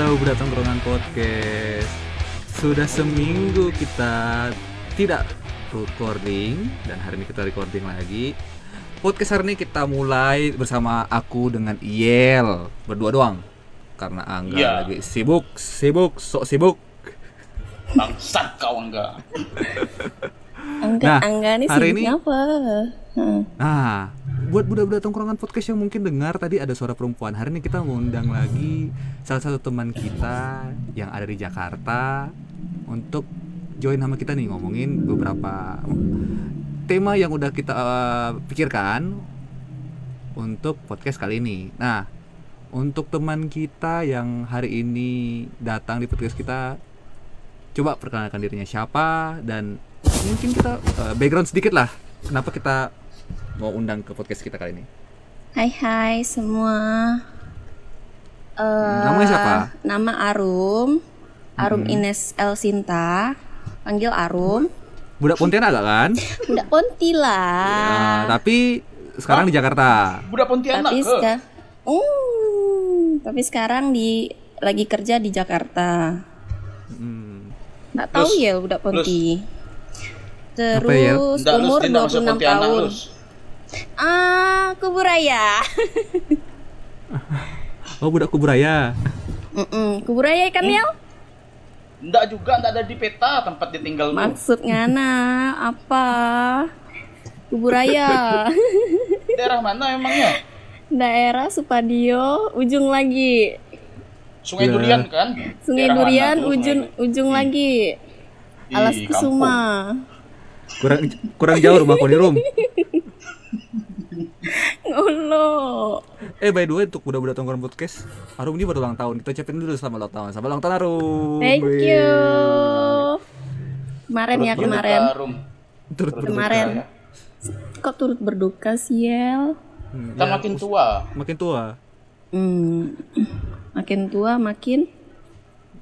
Halo Budak Tongkrongan Podcast Sudah seminggu kita tidak recording Dan hari ini kita recording lagi Podcast hari ini kita mulai bersama aku dengan Iel Berdua doang Karena Angga Iya. lagi sibuk, sibuk, sok sibuk Bangsat kau enggak. Angga, Nah, Angga ini hari sibuk ini- apa? Hmm. Nah, buat budak-budak tongkrongan podcast yang mungkin dengar tadi ada suara perempuan. Hari ini kita mengundang lagi salah satu teman kita yang ada di Jakarta untuk join sama kita nih ngomongin beberapa tema yang udah kita eh, pikirkan untuk podcast kali ini. Nah, untuk teman kita yang hari ini datang di podcast kita coba perkenalkan dirinya siapa dan mungkin kita eh, background sedikit lah kenapa kita mau undang ke podcast kita kali ini Hai hai semua. Eh, namanya siapa? Nama Arum. Arum Hmm. Ines El Sinta. Panggil Arum. budak Pontianak kan Udah Ponti Ya, lah. tapi sekarang di Jakarta Budak Pontianak tapi ke. sekarang, tapi sekarang di lagi kerja di Jakarta. Hmm. Nggak tahu Lus, ya udah Ponti. Apa ya? Terus umur dia enggak masuk 26 Pontianak tahun. lu. Ah, kuburaya. oh budak kuburaya Mm-mm, kuburaya kan Hmm. Yel? Enggak juga enggak ada di peta tempat dia tinggal lu. Maksud ngana apa? Kuburaya. Daerah mana emangnya? Daerah Supadio, ujung lagi. Sungai Ya. Durian kan? Sungai Daerah Durian, mana tuh, ujung Sungai- ujung lagi. Alas kampung. Kusuma. kurang kurang jauh rumahku di room Ngolo. eh by the way untuk budak-budak tongkrongan podcast Arum ini baru ulang tahun kita ucapin dulu selamat ulang tahun selamat ulang tahun Arum Thank you. Kemarin ya kemarin. turut berduka. Kemarin. ya. Kok turut berduka sih, Yel? Hmm, Kita ya, makin tua. makin tua Hmm. Makin tua makin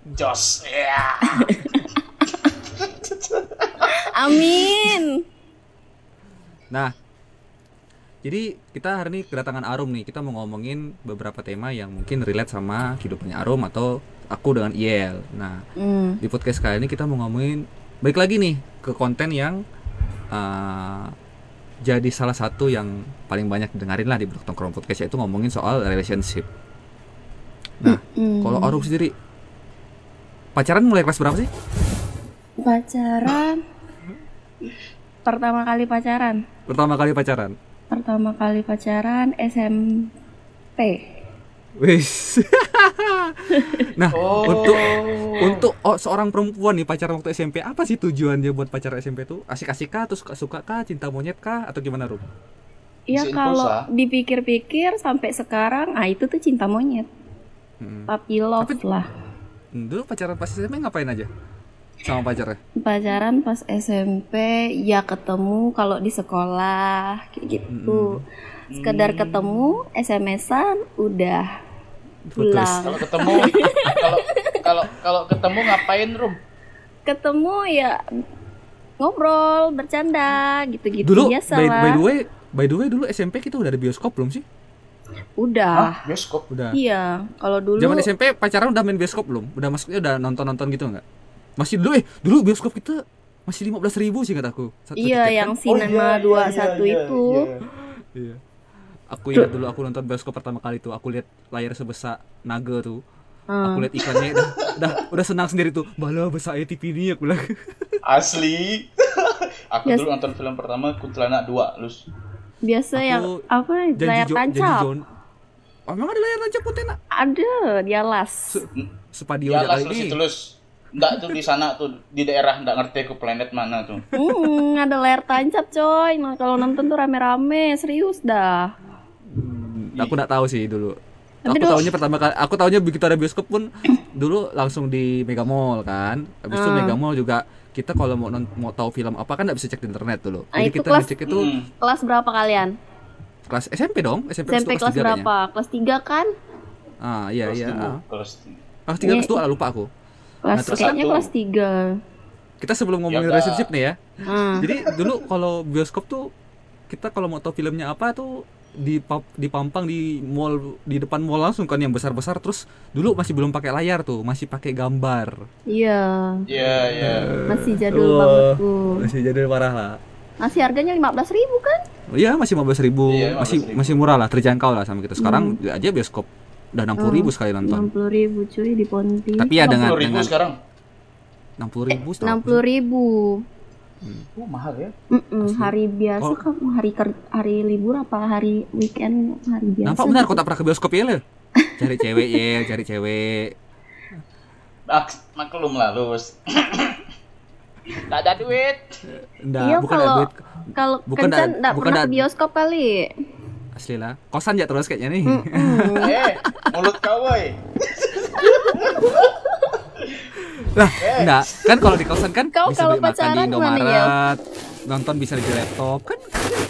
Jos. Ya. Amin. Nah, jadi kita hari ini kedatangan Arum nih. Kita mau ngomongin beberapa tema yang mungkin relate sama kehidupannya Arum atau aku dengan Iel. Nah, Hmm. di podcast kali ini kita mau ngomongin balik lagi nih ke konten yang uh, jadi salah satu yang paling banyak dengerin lah di Blog Tongkrong Podcast yaitu ngomongin soal relationship. Nah, Hmm. kalau Arum sendiri pacaran mulai kelas berapa sih? Pacaran. Pertama kali pacaran. Pertama kali pacaran. Pertama kali pacaran SMP. Wis. nah, Oh. untuk untuk oh, seorang perempuan nih pacaran waktu SMP apa sih tujuannya buat pacaran SMP tuh? Asik-asik kah, terus suka, kah, cinta monyet kah, atau gimana Rum? Iya kalau dipikir-pikir sampai sekarang, ah itu tuh cinta monyet. Hmm. Tapi love Tapi- lah. Dulu pacaran pas SMP ngapain aja? Sama pacarnya? Pacaran pas SMP ya ketemu kalau di sekolah kayak gitu. Sekedar ketemu, SMS-an udah Putus. pulang. Kalau ketemu kalau kalau kalau ketemu ngapain, Rum? Ketemu ya ngobrol, bercanda gitu-gitu Dulu biasa by, by the way, by the way dulu SMP kita udah ada bioskop belum sih? Udah. Ah, bioskop. Udah. Iya, kalau dulu Zaman SMP pacaran udah main bioskop belum? Udah masuknya udah nonton-nonton gitu nggak? Masih dulu eh dulu bioskop kita masih 15.000 ribu sih kata aku. Satu iya tiket, yang kan? sinema Oh, iya, 21 iya, iya, itu. iya. Iya. Aku ingat dulu aku nonton bioskop pertama kali tuh, aku lihat layar sebesar naga tuh. Hmm. Aku lihat iklannya udah, udah udah senang sendiri tuh. Bala besar ya TV ini aku bilang. Asli. Aku Yes. dulu nonton film pertama Kuntilanak 2, Lus. Biasa Aku yang apa layar tancap. Oh, emang ada layar tancap putih nak? Ada di alas. Sepadio Ya ya lah, kali Lus itu, Lus. Enggak tuh di sana tuh di daerah enggak ngerti aku planet mana tuh. Hmm, ada layar tancap coy. Nah, kalau nonton tuh rame-rame, serius dah. Hmm, aku nggak tahu sih dulu. Tapi aku dulu- tahunya pertama kali, aku tahunya begitu ada bioskop pun dulu langsung di Mega Mall kan. Habis itu Ah. Mega Mall juga kita kalau mau mau tahu film apa kan nggak bisa cek di internet dulu. Ah, Jadi itu kita kelas- ngecek itu Hmm. Kelas berapa kalian? kelas SMP dong, SMP, SMP kelas kelas kayaknya. berapa? Kelas 3 kan? Ah iya Kelas iya. tiga, kelas tiga. Kelas tiga Iya. kelas dua lah, lupa aku. Kelas Nah, terus kayaknya satu. kelas 3. Kita sebelum ngomongin Ya, relationship nih ya. Hmm. Jadi dulu kalau bioskop tuh kita kalau mau tahu filmnya apa tuh di pap- dipampang di mall di depan mall langsung kan yang besar-besar terus dulu masih belum pakai layar tuh, masih pakai gambar. Iya. Iya, iya. Masih jadul Wah, banget tuh. Masih jadi parah lah. Masih harganya 15.000 ribu kan? Iya, masih 15.000 ribu, Iya, masih 15.000. masih murah lah, terjangkau lah sama kita. Sekarang Hmm. aja bioskop udah 60.000 ribu sekali nonton. 60.000 ribu cuy di Ponti. Tapi ya dengan 60 ribu dengan sekarang. 60.000 ribu 60.000 ribu. Oh, mahal ya. Mm-mm, hari biasa Oh. kan hari ker- hari libur apa hari weekend hari biasa. Nampak benar gitu. kok tak pernah ke bioskop ya le? Cari cewek ya, cari cewek. Mak- maklum lah lu. Gak ada duit. Enggak, Iya bukan kalau ada duit kalau Bukan kencan da- bukan pernah da- ke bioskop kali. Asli lah. Kosan ya terus kayaknya nih. Eh, mulut kau woi. Lah, enggak. Kan kalau di kosan kan Kau bisa kalau beli makan di gimana, Indomaret. Nonton bisa di laptop. Kan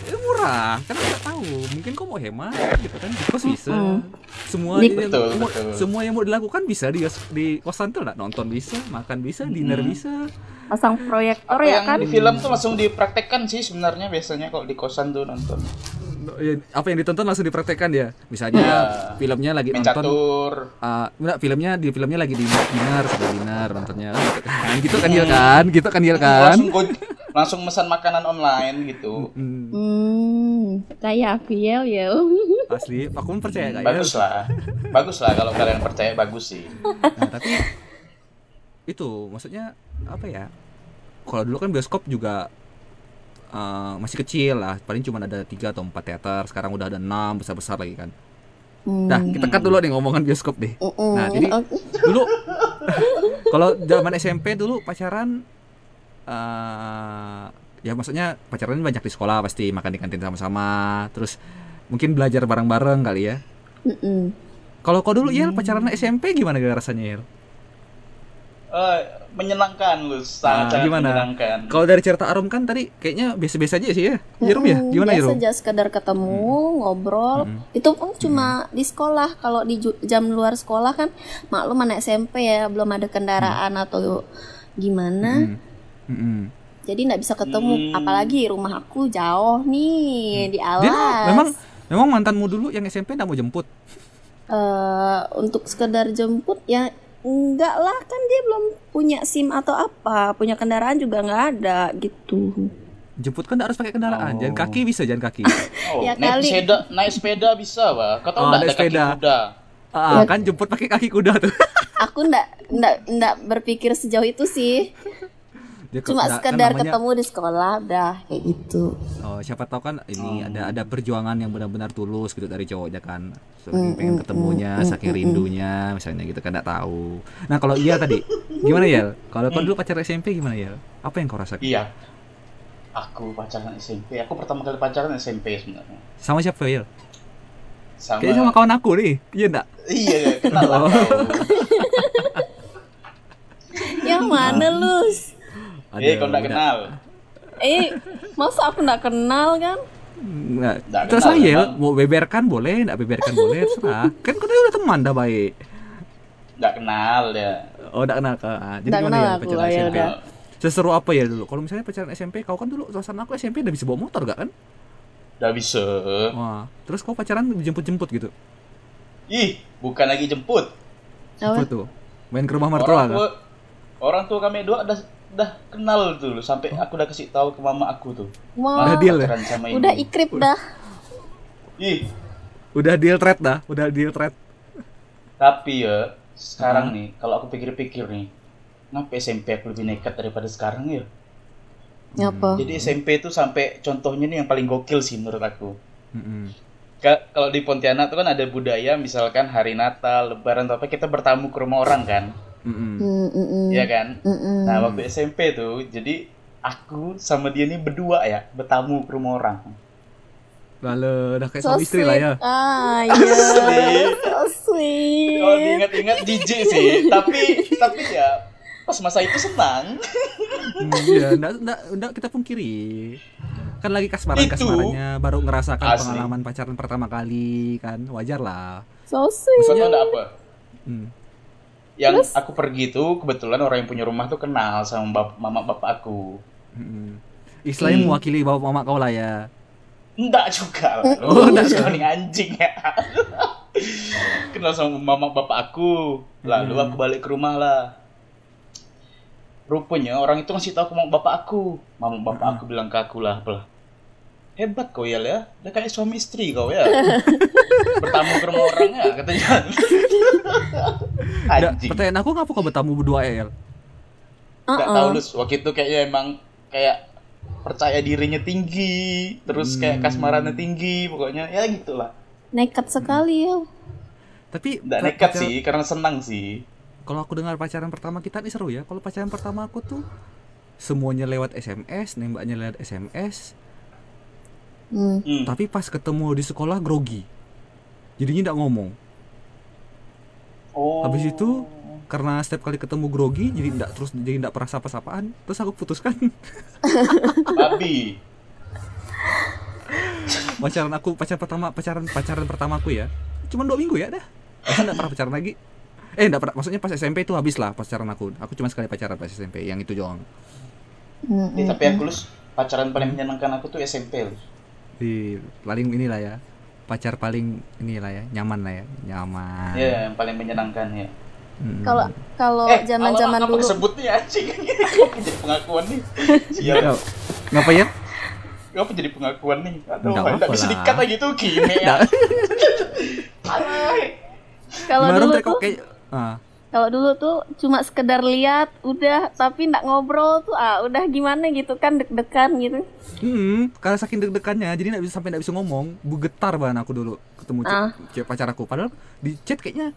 eh, murah. Kan enggak tahu. Mungkin kau mau hemat gitu kan. Di kos bisa. Mm-mm. Semua Di- yang Betul, mau- betul. semua yang mau dilakukan bisa di di kosan tuh enggak nonton bisa, makan bisa, dinner bisa. Pasang proyektor Apa ya yang kan? di film tuh langsung dipraktekkan sih sebenarnya biasanya kalau di kosan tuh nonton. Ya, Apa yang ditonton langsung dipraktekkan ya. Misalnya Iya. filmnya lagi Main nonton catur. Uh, enggak, filmnya di filmnya lagi di dinner, sudah dinner nontonnya. Kan gitu kan Yel kan? Gitu kan Yel kan? Langsung go- langsung pesan makanan online gitu. Hmm, Hmm, kayak aku ya ya. asli, aku pun percaya kak ya. Bagus lah. Bagus lah kalau kalian percaya bagus sih. Nah, tapi itu maksudnya apa ya? Kalau dulu kan bioskop juga uh, masih kecil lah, paling cuma ada tiga atau empat teater. Sekarang udah ada enam besar-besar lagi kan. Hmm. Nah, kita cut dulu nih ngomongan bioskop deh. Nah, jadi dulu kalau zaman SMP dulu pacaran eh ya maksudnya pacaran banyak di sekolah pasti makan di kantin sama-sama terus mungkin belajar bareng-bareng kali ya kalau kau dulu Yel pacaran SMP gimana rasanya Yel Eh, menyenangkan lu, sangat Nah, sangat gimana? menyenangkan. kalau dari cerita Arum kan tadi kayaknya biasa-biasa aja sih ya Yerum ya? Mm-mm, gimana biasa Yerum aja sekedar ketemu ngobrol. Mm-mm. itu pun cuma di sekolah. Kalau di jam luar sekolah kan maklum anak SMP ya belum ada kendaraan atau gimana. Mm. Mm-mm. jadi nggak bisa ketemu. Hmm. apalagi rumah aku jauh nih di alas Dia memang memang mantanmu dulu yang SMP nggak mau jemput? Eh, untuk sekedar jemput ya enggak lah kan dia belum punya SIM atau apa punya kendaraan juga nggak ada gitu jemput kan harus pakai kendaraan Oh. jalan kaki bisa jalan kaki Oh, Ya naik kali. sepeda, naik sepeda bisa, Pak. Kau tahu Oh, enggak naik ada kaki sepeda. kuda? ah, kan jemput pakai kaki kuda tuh aku ndak ndak ndak berpikir sejauh itu sih Dia cuma nggak- kan sekedar namanya- ketemu di sekolah udah kayak gitu Oh, siapa tahu kan ini Oh. ada ada perjuangan yang benar-benar tulus gitu dari cowoknya kan. So, Mm, pengen mm, ketemunya, mm, saking mm, rindunya, misalnya gitu kan enggak tahu. Nah, kalau iya tadi, gimana ya? Kalau Mm. kau dulu pacar SMP gimana ya? Apa yang kau rasakan? Iya. Aku pacaran SMP. Aku pertama kali pacaran SMP sebenarnya. Sama siapa ya? Sama, Kayaknya sama kawan aku nih. Iya enggak? Iya, iya, kenal lah Oh. yang mana lu Eh, kau enggak udah. kenal. eh masa aku nggak kenal kan Nggak, Nggak terserah kenal, ya, mau beberkan boleh, enggak beberkan boleh, terserah. Kan kau udah teman dah baik. Enggak kenal dia. Oh, enggak kenal Kak. Ah, Jadi Nggak gimana kenal ya aku, pacaran ya SMP? udah. Seseru apa ya dulu? Kalau misalnya pacaran SMP, kau kan dulu suasana aku SMP udah bisa bawa motor gak kan? Udah bisa. Wah, terus kau pacaran jemput-jemput gitu? Ih, bukan lagi jemput. Apa tuh? Main ke rumah mertua Orang kan? tua, orang tua kami dua udah udah kenal dulu sampai aku udah kasih tahu ke mama aku tuh. Wah, Udah deal ya? sama udah ibu. ikrip dah Ih, Udah deal trade dah, udah deal trade. tapi ya sekarang nih kalau aku pikir-pikir nih, ngapa SMP aku lebih nekat daripada sekarang ya? apa Jadi SMP itu sampai contohnya nih yang paling gokil sih menurut aku. Ka- kalau di Pontianak tuh kan ada budaya misalkan hari Natal, Lebaran atau apa kita bertamu ke rumah orang kan. Mm, mm, mm. Iya kan? Mm, mm. Nah waktu SMP tuh, jadi aku sama dia nih berdua ya bertamu ke rumah orang. Lalu udah kayak so suami istri lah ya. sweet. ah iya so sweet Kalau diingat-ingat jijik sih, tapi tapi ya pas masa itu senang. Hmm, Iya, enggak, enggak, enggak kita pungkiri. Kan lagi kasmaran-kasmarannya, baru ngerasakan Asli. pengalaman pacaran pertama kali kan. Wajar lah. so sweet Maksudnya ada apa? Hmm. Yang aku pergi tuh kebetulan orang yang punya rumah tuh kenal sama bap mama bapak aku. Mm-mm. Istilahnya Hmm. mewakili bapak mama kau lah ya. Enggak juga lah. Oh, enggak Lu nih anjing ya. Kenal sama mama bapak aku. Lalu Hmm. aku balik ke rumah lah. Rupanya orang itu ngasih tahu ke mama bapak aku. Mama bapak Hmm. aku bilang ke aku lah, "Pelah, Hebat kau ya, ya. Udah kayak suami istri kau ya. Bertamu ke rumah orang ya, katanya. Anjing. pertanyaan aku ngapa kau bertamu berdua El? Gak Uh-uh. tahu lu waktu itu kayaknya emang kayak percaya dirinya tinggi, terus kayak Hmm. kasmarannya tinggi, pokoknya ya gitulah. Nekat sekali ya. Tapi Nggak nekat pacar- sih, karena senang sih. Kalau aku dengar pacaran pertama kita nih seru ya. Kalau pacaran pertama aku tuh semuanya lewat SMS, nembaknya lewat SMS, Hmm. Hmm. tapi pas ketemu di sekolah grogi. Jadinya tidak ngomong. Oh. Habis itu karena setiap kali ketemu grogi jadi tidak terus jadi tidak pernah sapa-sapaan terus aku putuskan babi. pacaran aku pacar pertama pacaran pacaran pertama aku ya cuma dua minggu ya dah aku nggak pernah pacaran lagi eh nggak pernah maksudnya pas SMP itu habis lah pacaran aku aku cuma sekali pacaran pas SMP yang itu doang Hmm, Eh, hmm, tapi aku lus pacaran paling menyenangkan aku tuh SMP. Di paling inilah ya pacar paling inilah ya nyaman lah ya nyaman Iya, yang paling menyenangkan ya. Kalau kalau eh, zaman-zaman awal-awal dulu Apa sebut nih anjing? Kok jadi pengakuan nih? Sial. Ngap- ngapa ya Apa jadi pengakuan nih? Aduh, Nggak bisa lah. dikat lagi tuh gini ya. Kalau dulu tuh kayak ah, kalau dulu tuh cuma sekedar lihat udah tapi nggak ngobrol tuh ah udah gimana gitu kan deg-degan gitu. hmm, karena saking deg-degannya jadi nggak bisa sampai nggak bisa ngomong bu getar bahan aku dulu ketemu cewek, Ah. cewek pacar aku padahal di chat kayaknya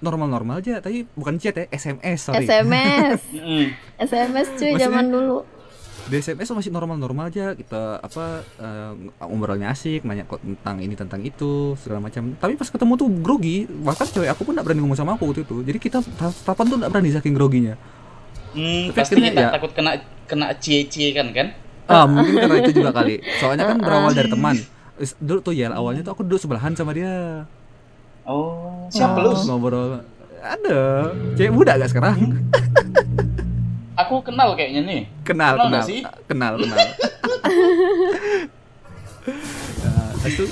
normal-normal aja tapi bukan chat ya SMS sorry SMS. SMS cuy zaman dulu. Di SMS masih normal-normal aja kita apa ngobrolnya asik nanya kok tentang ini tentang itu segala macam. Tapi pas ketemu tuh grogi bahkan cewek aku pun nggak berani ngomong sama aku waktu itu. Jadi kita tatapan tuh nggak berani saking groginya. Hmm, Tapi pasti akhirnya tak ya- takut kena kena cie-cie kan kan? ah mungkin karena itu juga kali. Soalnya kan berawal dari teman. Is- dulu tuh ya awalnya tuh aku duduk sebelahan sama dia. Oh, siapa Oh. lu? ngobrol. Ada. Cewek muda gak sekarang Aku kenal kayaknya nih. kenal Kenal kenal sih? kenal kenal Nah, itu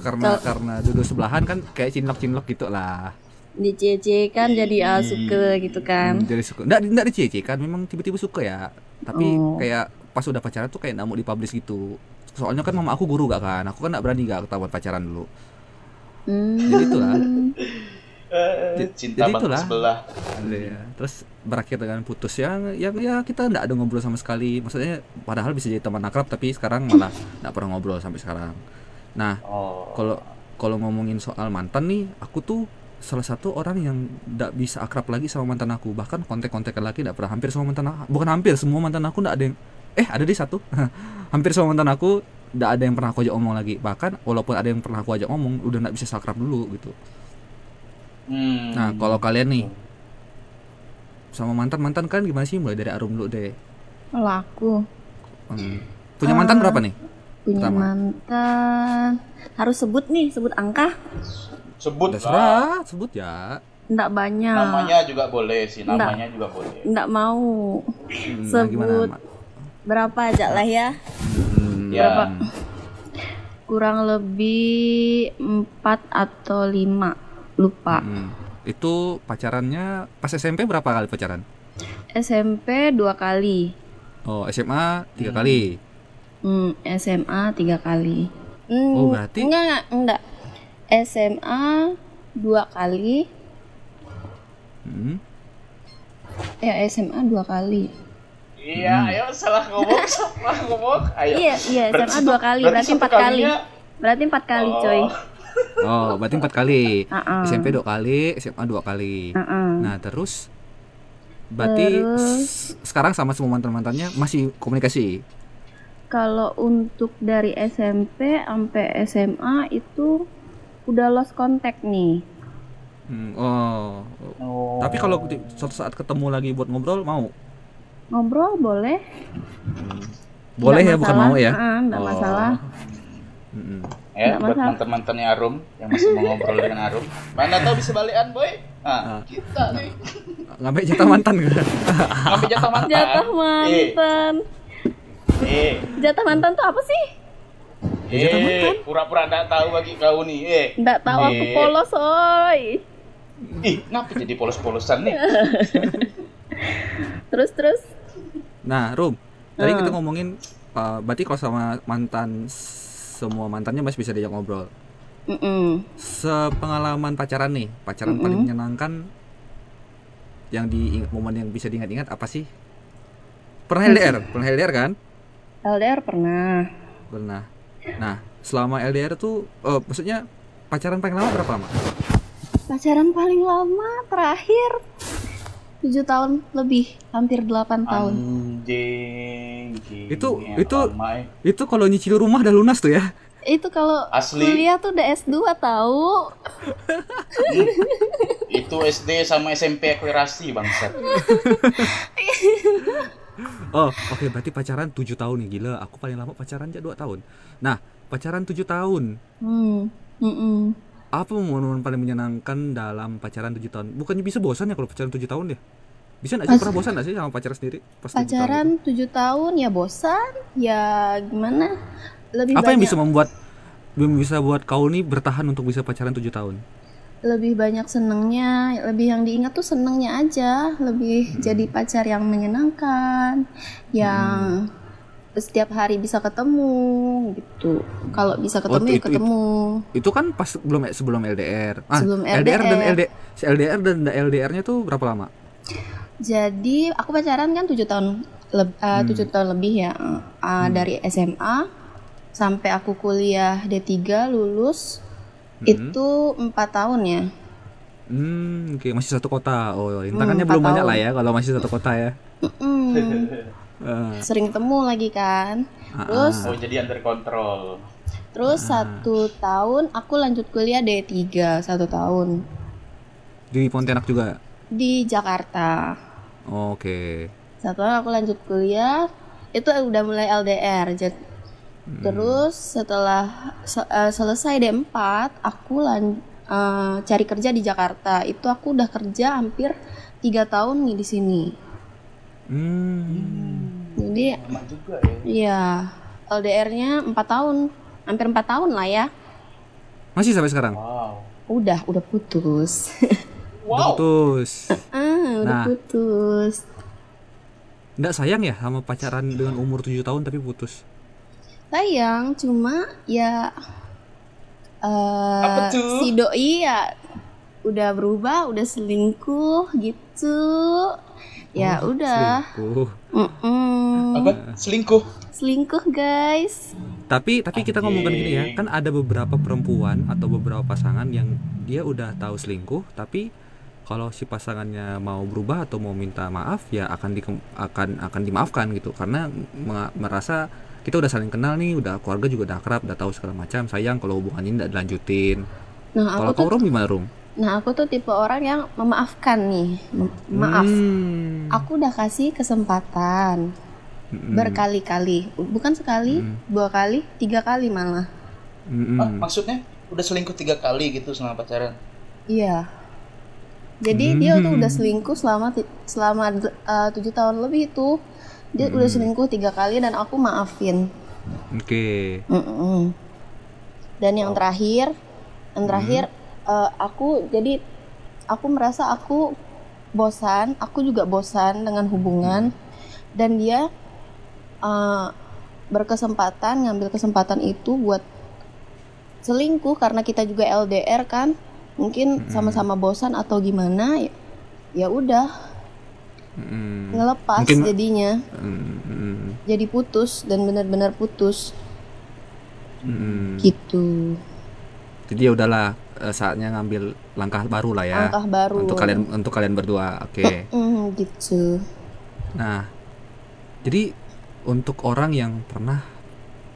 karena karena duduk sebelahan kan kayak cinlok cinlok gitu lah Di CC kan jadi ah suka gitu kan. Hmm, jadi suka nggak nggak dicece kan memang tiba-tiba suka ya tapi Oh. kayak pas udah pacaran tuh kayak nggak mau dipublish gitu soalnya kan mama aku guru gak kan aku kan nggak berani gak ketahuan pacaran dulu Hmm. Jadi itulah. Eh, cinta jadi itulah. sebelah. Iya. terus berakhir dengan putus yang yang ya kita nggak ada ngobrol sama sekali maksudnya padahal bisa jadi teman akrab tapi sekarang malah nggak pernah ngobrol sampai sekarang nah Oh. kalau kalau ngomongin soal mantan nih aku tuh salah satu orang yang nggak bisa akrab lagi sama mantan aku bahkan kontek-kontekan lagi nggak pernah hampir semua mantan aku bukan hampir semua mantan aku nggak ada yang eh ada di satu hampir semua mantan aku nggak ada yang pernah aku ajak ngomong lagi bahkan walaupun ada yang pernah aku ajak ngomong udah nggak bisa akrab dulu gitu Hmm. nah kalau kalian nih sama mantan mantan kan gimana sih mulai dari Arum dulu deh Kalau aku Hmm. punya mantan berapa nih punya Pertama. mantan harus sebut nih, sebut angka. sebut udah lah. serah sebut ya Enggak banyak. Namanya juga boleh sih, Nggak. namanya juga boleh. Enggak mau. Hmm, nah, Sebut. gimana Mak? Berapa aja lah ya? Hmm, Ya. Berapa? Kurang lebih 4 atau 5. Lupa. hmm. itu pacarannya pas SMP berapa kali pacaran SMP dua kali. oh SMA tiga Hmm. kali Hmm, SMA tiga kali. Hmm, Oh, berarti- enggak, enggak. SMA dua kali. Hmm. Ya SMA dua kali. Iya, ayo salah ngomong, salah ngomong. Ayo. Iya, iya SMA dua kali. Berarti satu empat kali. kalinya- Berarti empat kali, Oh. coy. Oh berarti empat kali Uh-uh. SMP dua kali SMA dua kali Uh-uh. nah terus berarti Terus- sekarang sama semua mantan mantannya masih komunikasi Kalau untuk dari SMP sampai SMA itu udah lost contact nih. Hmm, oh Oh. tapi kalau suatu saat ketemu lagi buat ngobrol mau Ngobrol boleh? boleh Nggak ya bukan masalah. mau ya Uh-uh, nggak Oh. masalah. Mm-mm. Ya Nggak buat mantan-mantannya Arum yang masih mau ngobrol dengan Arum. Mana tahu bisa balikan, boy. Ah. Nah, kita nih ngambil jatah mantan kan ngambil jatah mantan. Jatah mantan. Eh, eh, Jatah mantan tuh apa sih? Eh, pura-pura nggak tahu bagi kau nih. Eh, Nggak tahu aku Nih. polos, oi. ih, kenapa jadi polos-polosan nih? Terus terus. Nah, Rum, tadi Hmm. kita ngomongin uh, berarti kalau sama mantan semua mantannya masih bisa diajak ngobrol. Mm-mm. Sepengalaman pacaran nih, pacaran Mm-mm. paling menyenangkan yang di momen yang bisa diingat-ingat apa sih? Pernah LDR, pernah LDR kan? LDR pernah. Pernah. Nah, selama LDR tuh, eh, maksudnya pacaran paling lama berapa lama? Pacaran paling lama terakhir 7 tahun lebih, hampir 8 tahun. Anjing. Itu- yang itu-. Itu kalau nyicil rumah udah lunas tuh ya? Itu kalau Asli. kuliah tuh udah S2 tahu. Itu SD sama SMP aklerasi bangsat. Oh, oke berarti pacaran 7 tahun nih gila. Aku paling lama pacaran aja 2 tahun. Nah, pacaran 7 tahun. Hmm. Mm-mm. Apa momen paling menyenangkan dalam pacaran 7 tahun? Bukannya bisa bosan ya kalau pacaran 7 tahun ya? Bisa nggak sih pernah bosan nggak sih sama pacar sendiri pas 7 tahun Pacaran itu? 7 tahun ya bosan, ya gimana? Lebih Apa yang banyak bisa membuat yang bisa buat kau nih bertahan untuk bisa pacaran 7 tahun? lebih banyak senengnya, lebih yang diingat tuh senengnya aja, lebih Hmm. jadi pacar yang menyenangkan, yang setiap hari bisa ketemu gitu. Kalau bisa ketemu ya itu- ketemu. Itu kan pas sebelum sebelum LDR. Ah, Sebelum LDR dan LDR. LD LDR dan LDR-nya tuh berapa lama? Jadi aku pacaran kan tujuh tahun leb- eh, Hmm. tujuh tahun lebih ya Eh, dari SMA sampai aku kuliah D3 lulus Hmm. itu empat tahun ya. Hmm, oke masih satu kota. Oh, Hmm, rintangannya empat belum banyak tahun. lah ya kalau masih satu kota ya. Mm, Eh, sering ketemu lagi kan. ah, Terus ah. Oh jadi under control. terus satu tahun aku lanjut kuliah D3 satu tahun di Pontianak juga. di Jakarta. Oke. Satu tahun aku lanjut kuliah itu udah mulai LDR. Jad- Hmm. Terus setelah se- eh, selesai D4 aku lan eh, cari kerja di Jakarta. Itu aku udah kerja hampir tiga tahun nih di sini. Hmm. Jadi Lama juga ya. ya LDR-nya empat tahun, hampir empat tahun lah ya. Masih sampai sekarang? Wow. Udah, udah putus. Wow. Putus. ah, udah Nah. putus. Nggak sayang ya sama pacaran dengan umur 7 tahun tapi putus? Sayang, cuma ya eh Apa tuh? si doi ya udah berubah, udah selingkuh gitu. Ya Oh, udah. selingkuh. Apa? Selingkuh. Selingkuh, guys. Tapi tapi kita ngomongin gini ya, kan ada beberapa perempuan atau beberapa pasangan yang dia udah tahu selingkuh tapi kalau si pasangannya mau berubah atau mau minta maaf ya akan di, akan akan dimaafkan gitu karena me- merasa kita udah saling kenal nih, udah keluarga juga udah akrab, udah tahu segala macam. Sayang kalau hubungan ini tidak dilanjutin. Nah, Kalau aku tuh kau Rom gimana Rom? Nah, aku tuh tipe orang yang memaafkan nih. Maaf. Hmm. Aku udah kasih kesempatan Mm-mm. berkali-kali. Bukan sekali, Mm. dua kali, tiga kali malah. Mm-mm. Ah, maksudnya udah selingkuh tiga kali gitu selama pacaran. Iya. Jadi dia tuh Hmm. udah selingkuh selama selama eh, tujuh tahun lebih itu dia udah Hmm. selingkuh tiga kali dan aku maafin. Oke. Mm-mm. Dan yang terakhir, yang terakhir eh, aku jadi aku merasa aku bosan, aku juga bosan dengan hubungan. Dan dia eh, berkesempatan ngambil kesempatan itu buat selingkuh karena kita juga LDR kan, mungkin sama-sama bosan atau gimana ya, ya udah. Mm-mm. ngelepas Mungkin- jadinya, Mm-mm. jadi putus dan benar-benar putus. Gitu. Jadi ya udahlah eh, saatnya ngambil langkah baru lah ya Langkah baru. untuk kalian untuk kalian berdua. Oke. Mm, gitu. Nah, jadi untuk orang yang pernah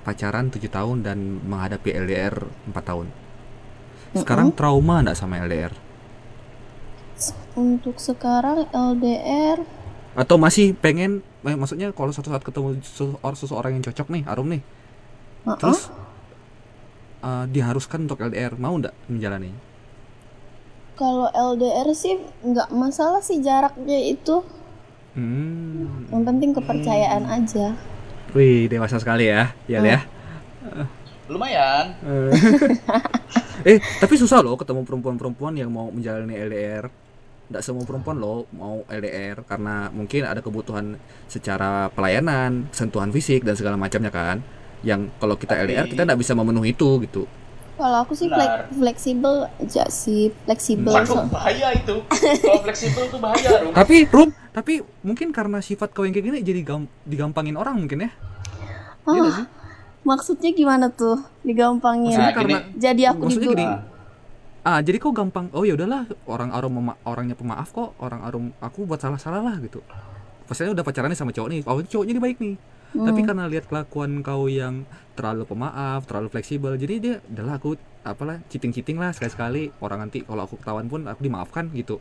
pacaran 7 tahun dan menghadapi LDR 4 tahun. Sekarang trauma enggak sama LDR? Untuk sekarang LDR Atau masih pengen eh, maksudnya kalau suatu saat ketemu seseorang, yang cocok nih, Arum nih. uh-uh, Terus eh, diharuskan untuk LDR, mau enggak menjalani? kalau LDR sih nggak masalah sih jaraknya itu. Hmm. Yang penting kepercayaan aja. Wih, dewasa sekali ya. Ya, ya. lumayan. eh tapi susah loh ketemu perempuan-perempuan yang mau menjalani LDR tidak semua perempuan loh mau LDR karena mungkin ada kebutuhan secara pelayanan sentuhan fisik dan segala macamnya kan yang kalau kita Tapi- LDR kita tidak bisa memenuhi itu gitu Kalau aku sih Benar. flek- fleksibel aja sih, fleksibel. Waduh, so- bahaya itu. Kalau fleksibel tuh bahaya, Rum. tapi Rum tapi mungkin karena sifat kau yang kayak gini jadi gam- digampangin orang mungkin ya Iya nggak Ah, sih? maksudnya gimana tuh? Digampangin. Nah, karena gini. Jadi aku maksudnya gini ah jadi kau gampang oh ya udahlah orang arum mema- orangnya pemaaf kok orang arum aku buat salah salah lah gitu pasalnya udah pacarannya sama cowok nih oh cowoknya ini baik nih tapi Hmm. karena lihat kelakuan kau yang terlalu pemaaf terlalu fleksibel jadi dia udahlah aku apalah cheating cheating lah sekali sekali orang nanti kalau aku ketahuan pun aku dimaafkan gitu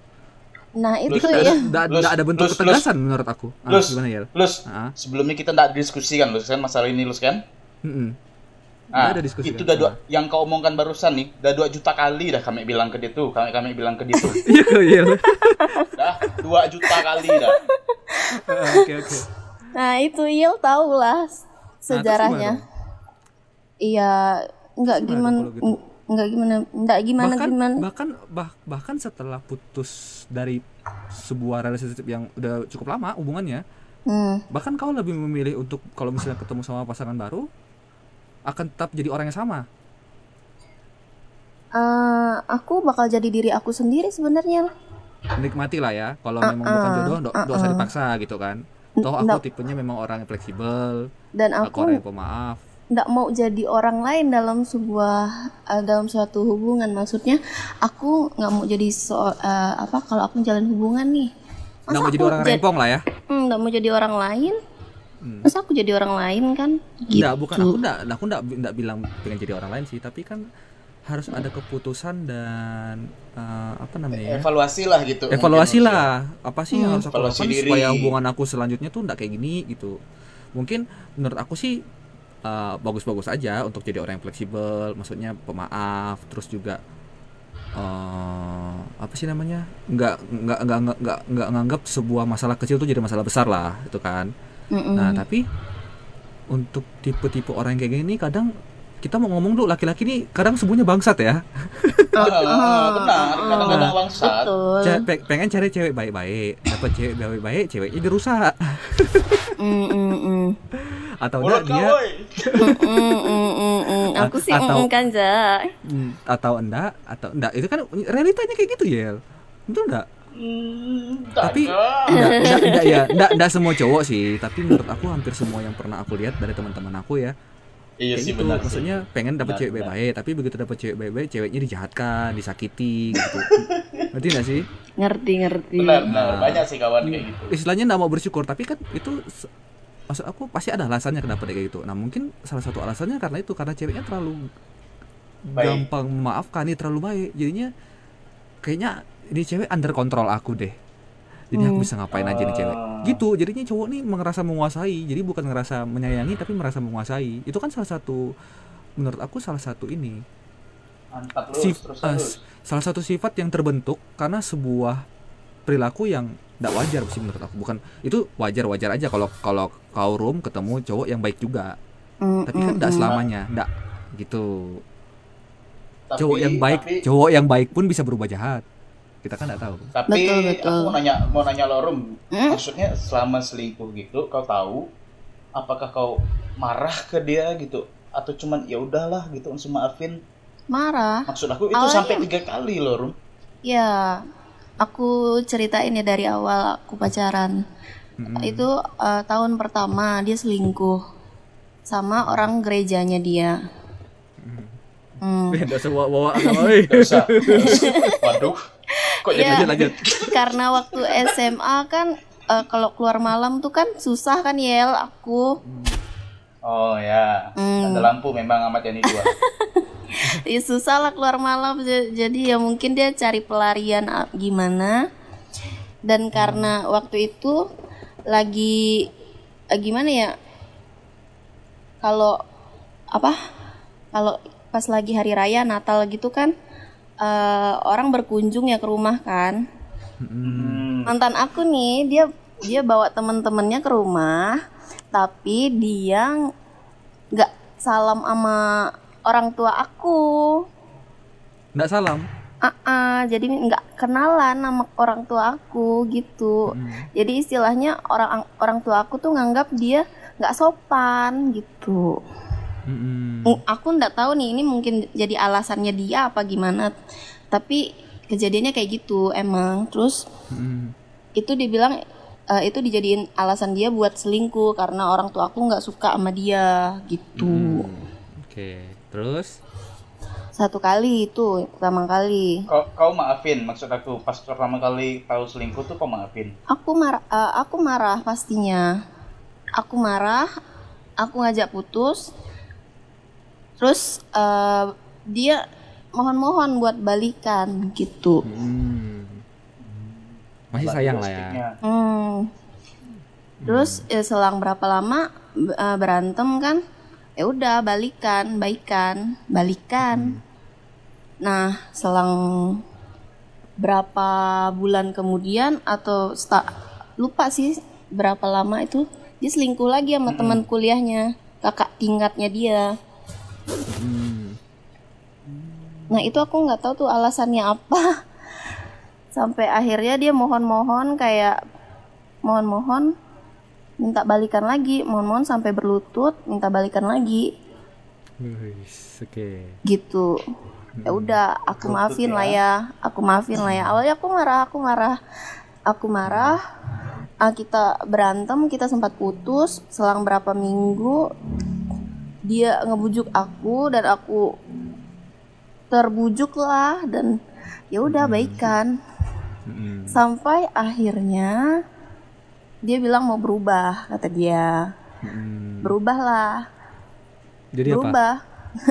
Nah, itu Lus, ya. Nggak ada bentuk Lus, ketegasan menurut aku ah, Lus. gimana ya Lus, ah sebelumnya kita nggak diskusi kan, Lus kan masalah ini, Lus kan? mm-mm. Nah, Nggak ada diskusi itu kan? udah dua, yang kau omongkan barusan nih, udah dua juta kali dah kami bilang ke dia tuh, kami kami bilang ke dia tuh, iya iya dah dua juta kali dah. Ah, oke oke Nah, itu Yel tahu lah terus sejarahnya. Iya, enggak Terus gimana gitu? enggak gimana enggak gimana bahkan gimana. bahkan bah- bahkan setelah putus dari sebuah relationship yang udah cukup lama hubungannya Hmm. bahkan kau lebih memilih untuk kalau misalnya ketemu sama pasangan baru akan tetap jadi orang yang sama Eh, aku bakal jadi diri aku sendiri sebenarnya. nikmati lah ya kalau Uh-uh, memang bukan jodoh nggak nggak usah uh-uh. dipaksa gitu kan toh aku Nggak. tipenya memang orang yang fleksibel Dan aku aku orang yang pemaaf. nggak mau jadi orang lain dalam sebuah eh, dalam suatu hubungan. Maksudnya aku nggak mau jadi so eh, apa kalau aku jalan hubungan nih nggak mau jadi orang ja- rempong lah ya? Hmm, nggak mau jadi orang lain? Hmm. masa aku jadi orang lain kan? Gitu Nggak, bukan aku nggak aku nggak nggak bilang pengen jadi orang lain sih tapi kan harus ada keputusan dan eh, apa namanya ya? Evaluasi lah gitu. evaluasi lah apa sih yang Hmm. harus aku Evaluasi lakukan diri. supaya hubungan aku selanjutnya tuh nggak kayak gini gitu mungkin menurut aku sih uh, bagus-bagus aja untuk jadi orang yang fleksibel maksudnya pemaaf terus juga uh, apa sih namanya nggak nggak nggak nggak nggak nggak nganggap sebuah masalah kecil tuh jadi masalah besar lah itu kan Mm-mm. nah tapi untuk tipe-tipe orang yang kayak gini kadang kita mau ngomong dulu laki-laki nih kadang semuanya bangsat ya. Ah, benar, kadang-kadang bangsat. betul. Pengen cari cewek baik-baik dapat cewek baik-baik ceweknya dirusak Mm, mm, mm. atau enggak dia aku sih Atau- mm, kan Ja atau enggak atau enggak. Itu kan realitanya kayak gitu ya betul enggak? Hmm, Tapi- enggak, enggak, enggak ya. Enggak, enggak semua cowok sih. Tapi menurut aku hampir semua yang pernah aku lihat dari teman-teman aku ya Iya sih gitu benar. sih. maksudnya pengen dapat cewek baik-baik tapi begitu dapat cewek baik-baik ceweknya dijahatkan disakiti gitu ngerti enggak sih ngerti ngerti Benar, benar. Nah. Banyak sih kawan kayak gitu. istilahnya enggak mau bersyukur tapi kan itu maksud aku pasti ada alasannya kenapa dia kayak gitu nah mungkin salah satu alasannya karena itu karena ceweknya terlalu Baik. gampang memaafkan nih terlalu baik jadinya kayaknya ini cewek under kontrol aku deh jadi aku Hmm. bisa ngapain aja nih cewek. Ah. gitu jadinya cowok nih merasa menguasai. Jadi bukan ngerasa menyayangi tapi merasa menguasai. Itu kan salah satu menurut aku salah satu ini. Terus, sif- terus, eh, terus. salah satu sifat yang terbentuk karena sebuah perilaku yang tidak wajar sih menurut aku. Bukan itu wajar wajar aja kalau kalau kau room ketemu cowok yang baik juga. Mm, tapi kan tidak mm. selamanya tidak gitu. Tapi- cowok yang baik tapi- cowok yang baik pun bisa berubah jahat kita kan nggak tahu Tapi Betul, betul. aku mau nanya, mau nanya lo Rum. Hmm? Maksudnya selama selingkuh gitu, kau tahu apakah kau marah ke dia gitu atau cuman ya udahlah gitu langsung maafin? marah Maksud aku itu Awalnya- sampai tiga kali loh Rum. ya aku ceritain ya dari awal aku pacaran Mm-mm. itu eh, tahun pertama dia selingkuh sama orang gerejanya dia Hmm. Usah bawa, bawa agama, usah. Waduh. Kok Iya. lanjut, lanjut. karena waktu SMA kan eh, kalau keluar malam tuh kan susah kan Yel aku Oh ya. Hmm. Ada lampu memang amat yani dua. ya susah lah keluar malam jadi ya mungkin dia cari pelarian ah, gimana dan karena waktu itu lagi eh, gimana ya kalau apa kalau pas lagi hari raya Natal gitu kan eh, orang berkunjung ya ke rumah kan. Hmm. mantan aku nih dia dia bawa temen-temennya ke rumah tapi dia nggak salam sama orang tua aku. Nggak salam. Ah, ah, jadi nggak kenalan sama orang tua aku gitu. Mm. Jadi istilahnya orang orang tua aku tuh nganggap dia nggak sopan gitu. Mm-mm. Mm, Aku nggak tahu nih ini mungkin jadi alasannya dia apa gimana. Tapi kejadiannya kayak gitu emang. Terus Mm-mm. itu dibilang eh, itu dijadiin alasan dia buat selingkuh karena orang tua aku nggak suka sama dia gitu. Mm. Oke, terus? Satu kali itu pertama kali. Kau, kau maafin maksud aku pas pertama kali tahu selingkuh tuh kau maafin. Aku marah, eh, aku marah pastinya. Aku marah, aku ngajak putus. Terus eh, dia mohon-mohon buat balikan gitu. Mm. Masih sayang lah ya. Hmm. Terus eh, selang berapa lama eh, berantem kan? Ya udah balikan, baikan, balikan. Nah, selang berapa bulan kemudian atau sta- lupa sih berapa lama itu dia selingkuh lagi sama teman kuliahnya, kakak tingkatnya dia. Mm. Nah itu aku nggak tahu tuh alasannya apa. Sampai akhirnya dia mohon-mohon kayak mohon-mohon minta balikan lagi, mohon-mohon sampai berlutut minta balikan lagi Oke. gitu. Ya udah, aku maafin ya. lah ya, aku maafin lah ya. Awalnya aku marah, aku marah, aku marah. Ah, kita berantem, kita sempat putus. Selang berapa minggu dia ngebujuk aku dan aku terbujuk lah dan ya udah baikan. Mm-mm. Sampai akhirnya dia bilang mau berubah, kata dia. Mm-mm. Berubahlah, Jadi apa? berubah.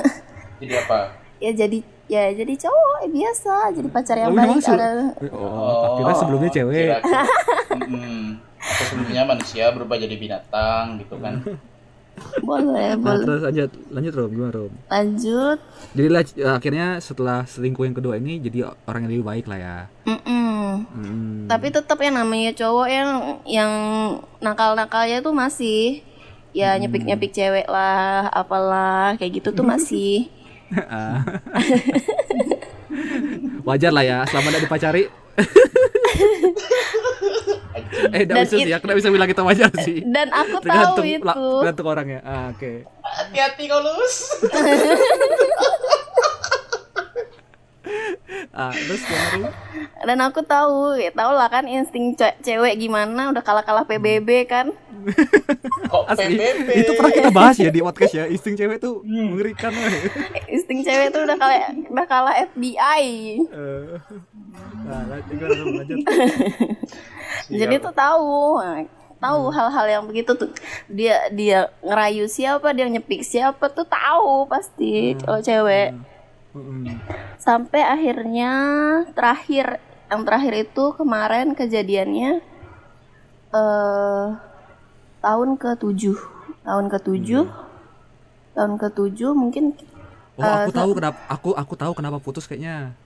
Jadi apa? Ya jadi ya jadi cowok eh, biasa, jadi pacar yang Oh, udah baik. ada- Oh, kira sebelumnya cewek. kira- Mm-mm. Atau sebelumnya manusia berubah jadi binatang gitu kan. Boleh, Nah, boleh. terus lanjut, lanjut Rom, gimana Rom? Lanjut. Jadi lah, akhirnya setelah selingkuh yang kedua ini jadi orang yang lebih baik lah ya. Mm-mm. Mm. Tapi tetap yang namanya cowok yang yang nakal-nakalnya tuh masih ya nyepik-nyepik cewek lah, apalah kayak gitu tuh masih. Wajar lah ya, selama tidak dipacari. Eh, tidak Dan bisa sih tidak bisa bilang kita wajar sih. Dan aku tahu Tergantung, itu. la- tergantung orangnya. Ah, oke. Hati-hati kau lulus. Ah, terus Rom? Dan aku tahu, ya tahu lah kan insting ce- cewek gimana udah kalah-kalah PBB kan. Kok Asli, PBB? itu pernah kita bahas ya di podcast ya. Insting cewek tuh mengerikan. woy. Insting cewek tuh udah kalah udah kalah FBI. Eh, Nah, lanjut, lanjut. Jadi tuh tahu, nah, tahu hal-hal yang begitu tuh dia dia ngerayu siapa, dia nyepik siapa tuh tahu pasti cowok cewek. Mm-mm. Sampai akhirnya terakhir yang terakhir itu kemarin kejadiannya eh tahun ke-7. Tahun ke-7. Tahun ke-7 mungkin Oh, aku Eh, tahu kenapa aku aku tahu kenapa putus kayaknya.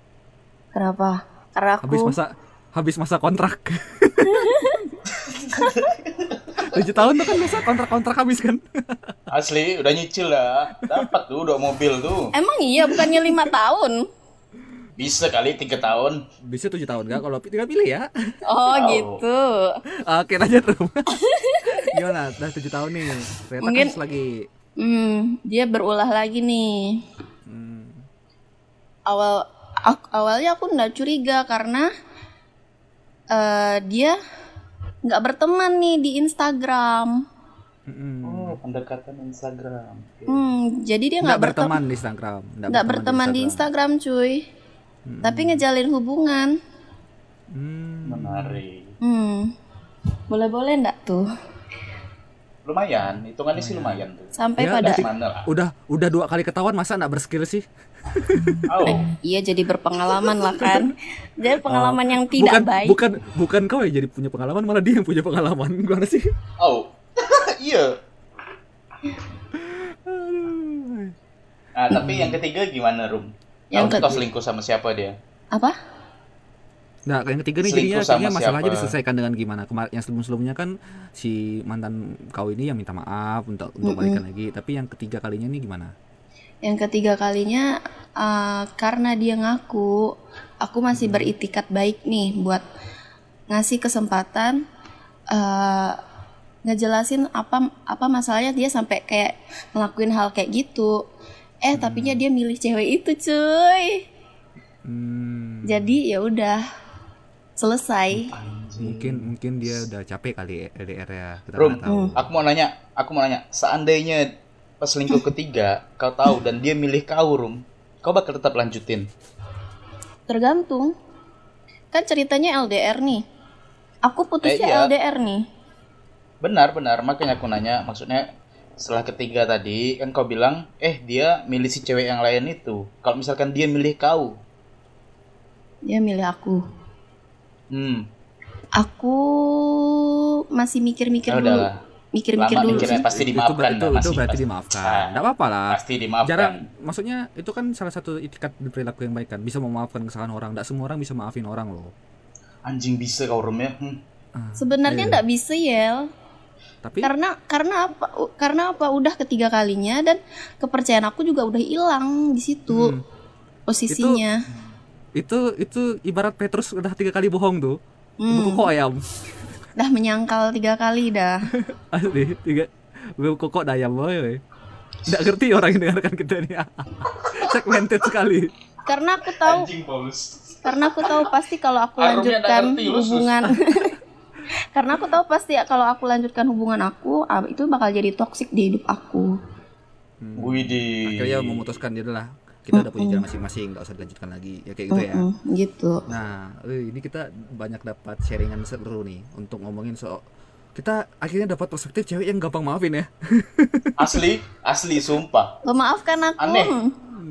kenapa? Karena aku Habis masa habis masa kontrak. Tujuh tahun tuh kan masa kontrak-kontrak habis kan? Asli udah nyicil lah. Dapat tuh udah mobil tuh. Emang iya bukannya lima tahun? Bisa kali tiga tahun. Bisa tujuh tahun nggak? Kalau tinggal pilih ya. Oh, gitu. Oke lanjut Rom. Gimana? Udah tujuh tahun nih. Ternyata Mungkin- lagi. Hmm, dia berulah lagi nih. Hmm. Awal aku, awalnya aku nggak curiga karena eh, dia nggak berteman nih di Instagram. Oh, pendekatan Instagram. Oke. Hmm, jadi dia Nggak berteman berteman di Instagram. nggak berteman di Instagram, cuy. Tapi ngejalin hubungan. Hmm. Menarik. Hmm, boleh-boleh nggak tuh? Lumayan, hitungannya sih lumayan tuh. Sampai Ya, pada nanti-. Udah udah dua kali ketahuan masa nggak berskill sih? Oh, iya jadi berpengalaman lah kan. Jadi pengalaman yang tidak bukan, baik. Bukan bukan kau yang jadi punya pengalaman, malah dia yang punya pengalaman. Gimana sih? oh. iya. Nah, tapi yang ketiga gimana, Rum? Yang Tahu kau ketiga- selingkuh sama siapa dia? Apa? Nah, yang ketiga nih jadinya, masalahnya siapa? diselesaikan dengan gimana? Kemar yang sebelum-sebelumnya kan si mantan kau ini yang minta maaf untuk untuk Mm-mm. balikan lagi, tapi yang ketiga kalinya nih gimana? Yang ketiga kalinya eh, karena dia ngaku, aku masih beritikat baik nih buat ngasih kesempatan eh, ngejelasin apa apa masalahnya dia sampai kayak ngelakuin hal kayak gitu. Eh, tapinya dia milih cewek itu, cuy. Hmm, Jadi ya udah selesai. mungkin mungkin dia udah capek kali LDR ya. Kita Rum, tahu. aku mau nanya, aku mau nanya, seandainya pas selingkuh ketiga kau tahu dan dia milih kau, Rum, kau bakal tetap lanjutin? Tergantung. Kan ceritanya LDR nih. Aku putusnya Eh, iya. LDR nih. Benar, benar. Makanya aku nanya, maksudnya setelah ketiga tadi kan kau bilang, eh dia milih si cewek yang lain itu. Kalau misalkan dia milih kau, Dia milih aku. hmm, Aku masih mikir-mikir ya dulu. Mikir-mikir dulu mikirnya sih. pasti itu, dimaafkan. itu, itu masih, berarti pasti. dimaafkan. Ah, Enggak apa-apa lah. Pasti dimaafkan. Jarang, maksudnya itu kan salah satu itikat perilaku yang baik kan. Bisa memaafkan kesalahan orang. Tidak semua orang bisa maafin orang loh. Anjing bisa kau Rum ya. Hmm. Ah, Sebenarnya iya. nggak bisa Yel. Tapi Karena karena apa? Karena apa? Udah ketiga kalinya dan kepercayaan aku juga udah hilang di situ Hmm. posisinya. itu itu ibarat Petrus udah tiga kali bohong tuh. Hmm. Buku kok ayam. Dah menyangkal tiga kali dah. Asli tiga buku kok ayam boy. Nggak ngerti orang yang dengarkan kita ini. Segmented sekali. Karena aku tahu karena aku tahu pasti kalau aku lanjutkan hubungan karena aku tahu pasti ya kalau aku lanjutkan hubungan aku ah, itu bakal jadi toksik di hidup aku Widih. Akhirnya memutuskan dia adalah kita udah punya jalan masing-masing, nggak usah dilanjutkan lagi. Ya kayak gitu ya. Gitu Nah, eh, ini kita banyak dapat sharingan seru nih untuk ngomongin soal kita akhirnya dapat perspektif cewek yang gampang maafin ya. Asli, asli sumpah. memaafkan aku Aneh.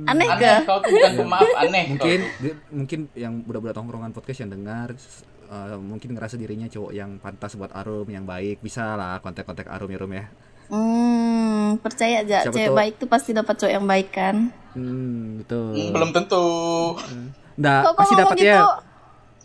aneh Aneh gak kau tuh bukan pemaaf, aneh. mungkin di- mungkin yang budak-budak tongkrongan podcast yang dengar eh, mungkin ngerasa dirinya cowok yang pantas buat Arum yang baik bisa lah kontak-kontak Arum ya Rum ya. Hmm, percaya aja Siapa cewek tahu- baik tuh pasti dapat cowok yang baik kan Hmm, betul. Hmm, belum tentu. Nah, kok kok pasti dapat gitu ya.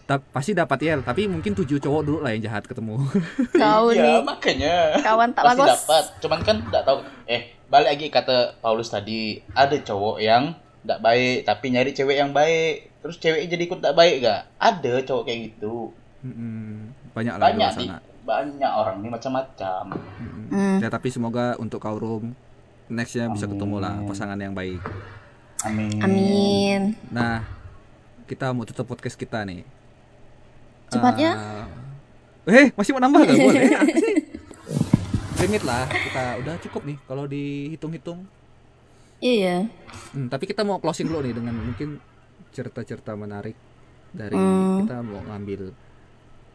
Ta- pasti dapat ya, tapi mungkin tujuh cowok dulu lah yang jahat ketemu. kau iya, nih makanya. kawan tak Pasti dapat. Cuman kan enggak tahu. Eh, balik lagi kata Paulus tadi, ada cowok yang enggak baik tapi nyari cewek yang baik. Terus ceweknya jadi ikut enggak baik gak? Ada cowok kayak gitu. Mm-mm. Banyak lah di Banyak nih. sana. Banyak orang nih macam-macam. Hmm. Ya, tapi semoga untuk kau Rum nextnya bisa ketemu lah pasangan yang baik. Amin. amin Nah, kita mau tutup podcast kita nih. Cepatnya? Eh, masih mau nambah gak? Boleh. Limit lah, kita udah cukup nih kalau dihitung-hitung. iya Hmm, tapi kita mau closing dulu nih dengan mungkin cerita-cerita menarik dari Hmm. kita mau ngambil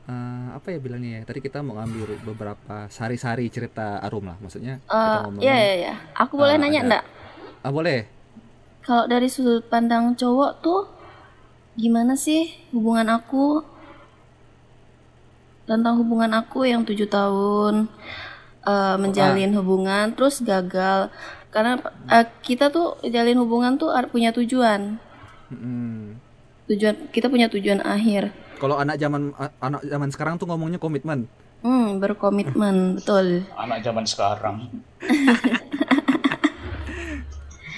eh, apa ya bilangnya ya? Tadi kita mau ngambil beberapa sari-sari cerita Arum lah, maksudnya kita Eh, iya iya iya. Aku boleh Ah, nanya ada. enggak Ah, boleh. Kalau dari sudut pandang cowok tuh gimana sih hubungan aku? Tentang hubungan aku yang tujuh tahun eh, menjalin hubungan terus gagal. Karena eh, kita tuh jalin hubungan tuh punya tujuan. Tujuan kita punya tujuan akhir Kalau anak zaman anak zaman sekarang tuh ngomongnya komitmen. hmm berkomitmen betul Anak zaman sekarang.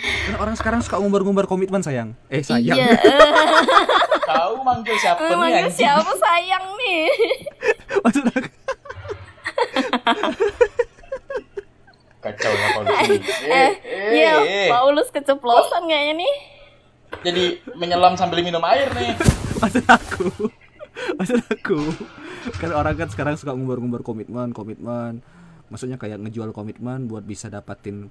Kan orang sekarang suka ngumbar-ngumbar komitmen sayang. Eh sayang. iya Tahu manggil siapa nih anjing? siapa sayang nih Maksud aku, Kacau ya Paulus ini. Eh, eh eh, iya eh. Paulus keceplosan kayaknya nih Jadi menyelam sambil minum air nih. maksud aku. Maksud aku. Kan orang kan sekarang suka ngumbar-ngumbar komitmen, komitmen. Maksudnya kayak ngejual komitmen buat bisa dapatin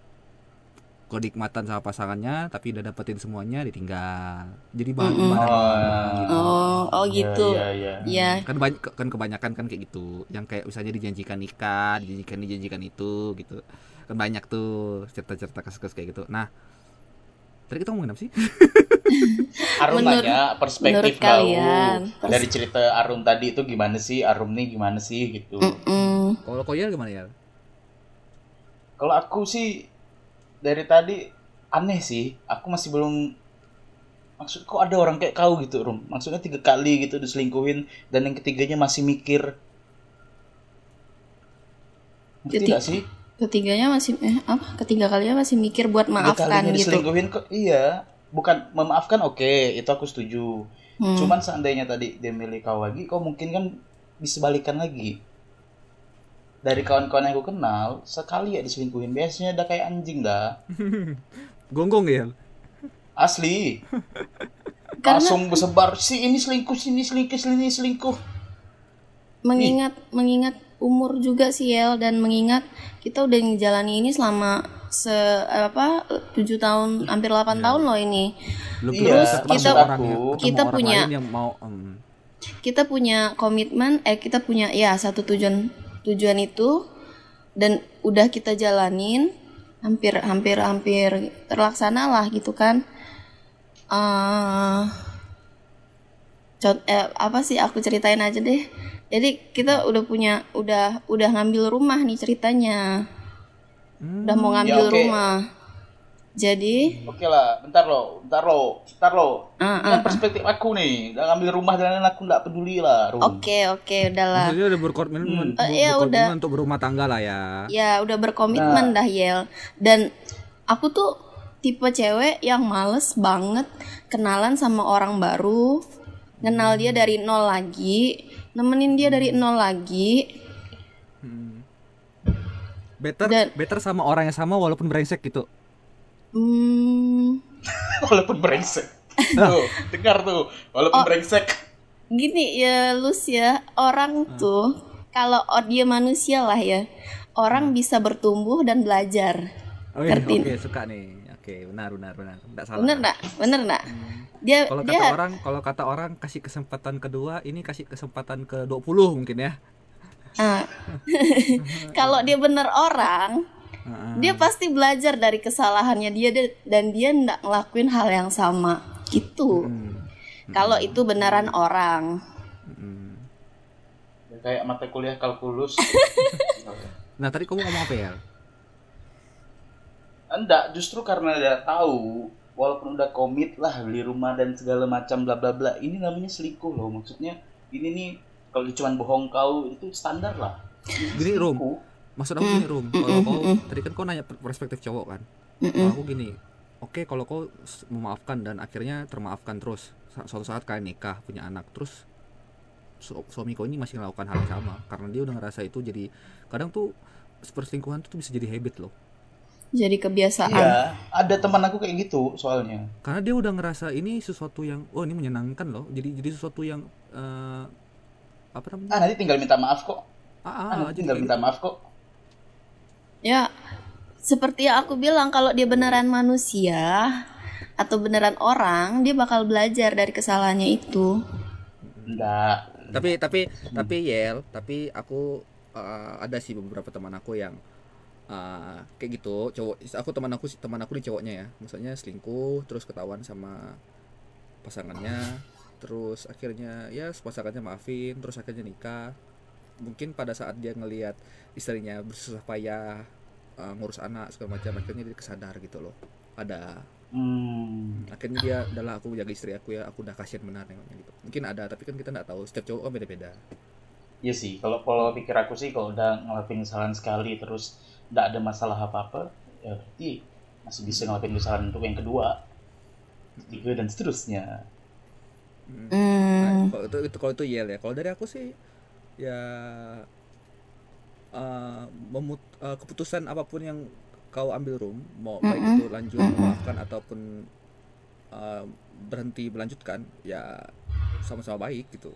kenikmatan sama pasangannya tapi udah dapetin semuanya ditinggal jadi bahan Mm-mm. bahan Oh. gitu oh oh gitu Iya, iya. Iya. kan banyak kan kebanyakan kan kayak gitu yang kayak misalnya dijanjikan nikah dijanjikan dijanjikan itu gitu kan banyak tuh cerita-cerita kasus-kasus kayak gitu nah tadi kita ngomongin apa sih Arum Menurut- nanya perspektif menurut kalian, pers- dari cerita Arum tadi itu gimana sih? Arum nih gimana sih gitu. Mm-mm. kalau koyel gimana ya Kalau aku sih dari tadi aneh sih. Aku masih belum maksud kok ada orang kayak kau gitu, Rum. Maksudnya tiga kali gitu diselingkuhin dan yang ketiganya masih mikir. Ngerti Jadi- gak sih? ketiganya masih eh apa ketiga kalinya masih mikir buat maafkan gitu diselingkuhin kok iya bukan memaafkan oke itu aku setuju. Hmm. cuman seandainya tadi dia milih kau lagi kau mungkin kan disebalikan lagi. Dari kawan-kawan yang aku kenal sekali ya diselingkuhin. Biasanya udah kayak anjing dah. Gonggong ya. asli. Karena- langsung bersebar si ini selingkuh sini selingkuh sini selingkuh. Mengingat mengingat umur juga sih Yel dan mengingat kita udah ngejalani ini selama se apa tujuh tahun hampir 8 tahun loh ini. Belum Iya, kita- ketemu kita punya- yang mau em, kita punya komitmen eh kita punya ya satu tujuan tujuan itu. Dan udah kita jalanin hampir hampir hampir terlaksana lah gitu kan. Eh cont- eh, apa sih aku ceritain aja deh. Jadi kita udah punya udah udah ngambil rumah nih ceritanya udah mau ngambil oke. rumah. Jadi? Oke lah bentar lo bentar lo bentar lo. Ini kan perspektif aku nih. Udah ngambil rumah dan lain aku nggak peduli lah oke oke udahlah maksudnya udah berkomitmen Hmm. ber- iya, berkomitmen udah. untuk berumah tangga lah ya. ya udah berkomitmen dah Yel. Dan aku tuh tipe cewek yang males banget kenalan sama orang baru. Kenal dia dari nol lagi nemenin dia dari nol lagi. Hmm. Better Dan- better sama orang yang sama walaupun brengsek gitu. hmm, walaupun brengsek tuh dengar tuh walaupun Oh. brengsek gini ya Lus ya orang tuh kalau o- dia manusia lah ya orang bisa bertumbuh dan belajar Oh iya, oke suka nih. Oke, benar benar benar. Enggak salah. bener nggak bener nggak dia Kalau dia kata orang, kalau kata orang kasih kesempatan kedua, ini kasih kesempatan ke 20 mungkin ya. Ah. kalau dia bener orang Heeh. dia pasti belajar dari kesalahannya dia dan dia nggak ngelakuin hal yang sama gitu Hmm. kalau itu beneran orang Hmm. Ya, kayak mata kuliah kalkulus Nah, tadi kamu ngomong apa ya? enggak justru karena dia tahu walaupun udah komit lah beli rumah dan segala macam bla bla bla ini namanya selingkuh loh maksudnya ini nih kalau dia cuma bohong kau itu standar lah. Ini Gini, Rum. selingkuh. Maksud aku gini, Rum. Kalau kau tadi kan kau nanya per- perspektif cowok kan. Kalau aku gini, oke kalau kau memaafkan dan akhirnya termaafkan terus. Suatu saat kalian nikah punya anak terus su- suami kau ini masih melakukan hal yang sama. Karena dia udah ngerasa itu jadi kadang tuh perselingkuhan tuh bisa jadi habit loh. Jadi kebiasaan. Iya ada teman aku kayak gitu soalnya. Karena dia udah ngerasa ini sesuatu yang oh ini menyenangkan loh. Jadi jadi sesuatu yang eh, apa namanya? Ah nanti tinggal minta maaf kok. Ah, ah, ah, nanti jadi tinggal minta gitu. maaf kok. Ya seperti yang aku bilang kalau dia beneran manusia atau beneran orang dia bakal belajar dari kesalahannya itu. Enggak. Tapi tapi tapi Yel tapi aku eh, ada sih beberapa teman aku yang eh, kayak gitu. Cowok aku teman aku teman aku nih cowoknya ya. Maksudnya selingkuh terus ketahuan sama pasangannya terus akhirnya ya pasangannya maafin terus akhirnya nikah. Mungkin pada saat dia ngelihat istrinya bersusah payah eh, ngurus anak segala macam akhirnya dia kesadar gitu loh. Ada. Hmm. akhirnya dia adalah aku jaga istri aku ya aku udah kasihan benar nengoknya gitu. Mungkin ada tapi kan kita nggak tahu. Setiap cowok kan beda-beda. Iya sih, kalau kalau pikir aku sih kalau udah ngelakuin kesalahan sekali terus nggak ada masalah apa-apa, ya berarti masih bisa ngelakuin kesalahan untuk yang kedua, ketiga dan seterusnya. Hmm. hmm, Nah, kalau itu, itu kalau itu yel ya. Kalau dari aku sih ya eh, memut eh, keputusan apa pun yang kau ambil rum mau baik Mm-mm. itu lanjut Mm-mm. memaafkan ataupun eh, berhenti melanjutkan ya sama-sama baik gitu.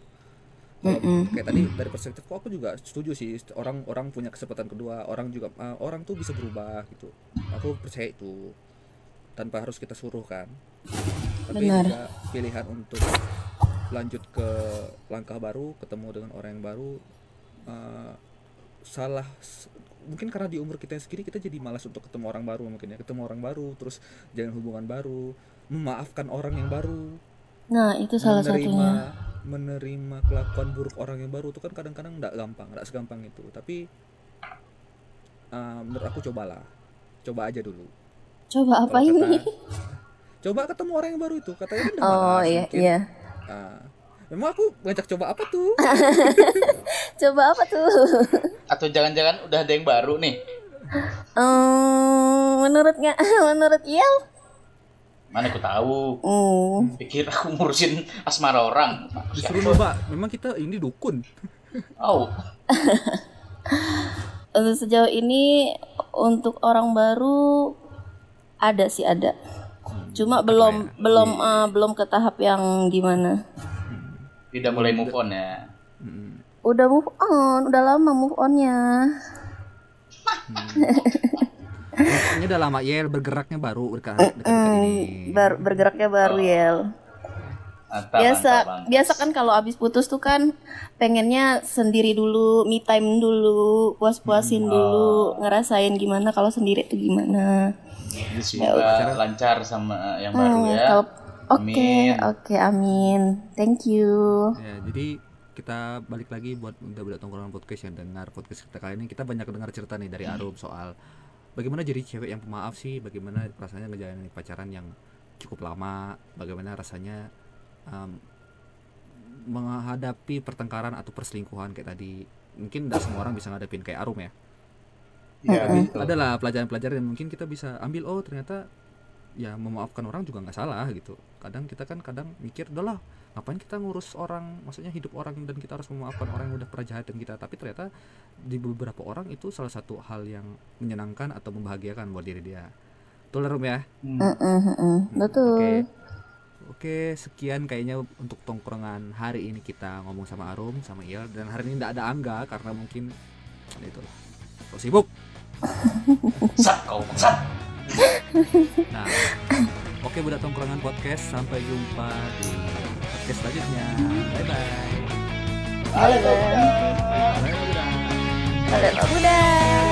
Kalau Mm-mm. kayak tadi dari perspektifku aku juga setuju sih orang-orang punya kesempatan kedua orang juga eh, orang tuh bisa berubah gitu. Aku percaya itu tanpa harus kita suruh kan. Tapi Benar. juga pilihan untuk lanjut ke langkah baru, ketemu dengan orang yang baru eh, salah mungkin karena di umur kita yang segini kita jadi malas untuk ketemu orang baru mungkin ya. Ketemu orang baru terus jalan hubungan baru memaafkan orang yang baru. Nah itu salah menerima satunya. menerima kelakuan buruk orang yang baru itu kan kadang-kadang nggak gampang nggak segampang itu. Tapi uh, menurut aku cobalah. Coba aja dulu. Coba apa Kalau ini? kata- coba ketemu orang yang baru itu. Katanya kan oh iya iya Ah, memang aku ngajak coba apa tuh coba apa tuh Atau jangan-jangan udah ada yang baru nih? Hmm, menurutnya menurut Yel? Mana aku tahu. Hmm. Pikir aku ngurusin asmara orang. Disuruh lu, Mbak. Memang kita ini dukun. Oh, Untuk sejauh ini untuk orang baru ada sih ada. Cuma belum belum eh, belum ke tahap yang gimana. tidak mulai move on ya. Udah move on, udah lama move onnya. Ini udah lama Yel bergeraknya baru dekat dekat ini. Baru bergeraknya baru Yel. Mantap, biasa mantap, mantap. biasa kan kalau abis putus tuh kan pengennya sendiri dulu me time dulu puas puasin dulu ngerasain gimana kalau sendiri tuh gimana Jadi semoga lancar sama yang baru Hmm, ya. oke oke amin. Thank you. Ya, jadi kita balik lagi buat udah budak tongkrongan podcast yang dengar podcast kita kali ini. Kita banyak dengar cerita nih dari Arum soal bagaimana jadi cewek yang pemaaf sih, bagaimana rasanya ngejalanin pacaran yang cukup lama, bagaimana rasanya em, menghadapi pertengkaran atau perselingkuhan kayak tadi. Mungkin tidak semua orang bisa ngadepin kayak Arum ya. Iya, betul. adalah pelajaran-pelajaran yang mungkin kita bisa ambil oh ternyata ya memaafkan orang juga nggak salah gitu. Kadang kita kan kadang mikir udahlah ngapain kita ngurus orang? Maksudnya hidup orang dan kita harus memaafkan orang yang udah pernah jahatin kita. Tapi ternyata di beberapa orang itu salah satu hal yang menyenangkan atau membahagiakan buat diri dia. Betul Rum ya? Hmm. Mm-mm. betul. oke. Oke sekian kayaknya untuk tongkrongan hari ini kita ngomong sama Arum sama Il dan hari ini tidak ada Angga karena mungkin ya kok sibuk Sat kau sat. Nah, oke budak tongkrongan podcast. Sampai jumpa di podcast selanjutnya. Bye bye. Bye, bye. Bye, budak. Bye. Udah.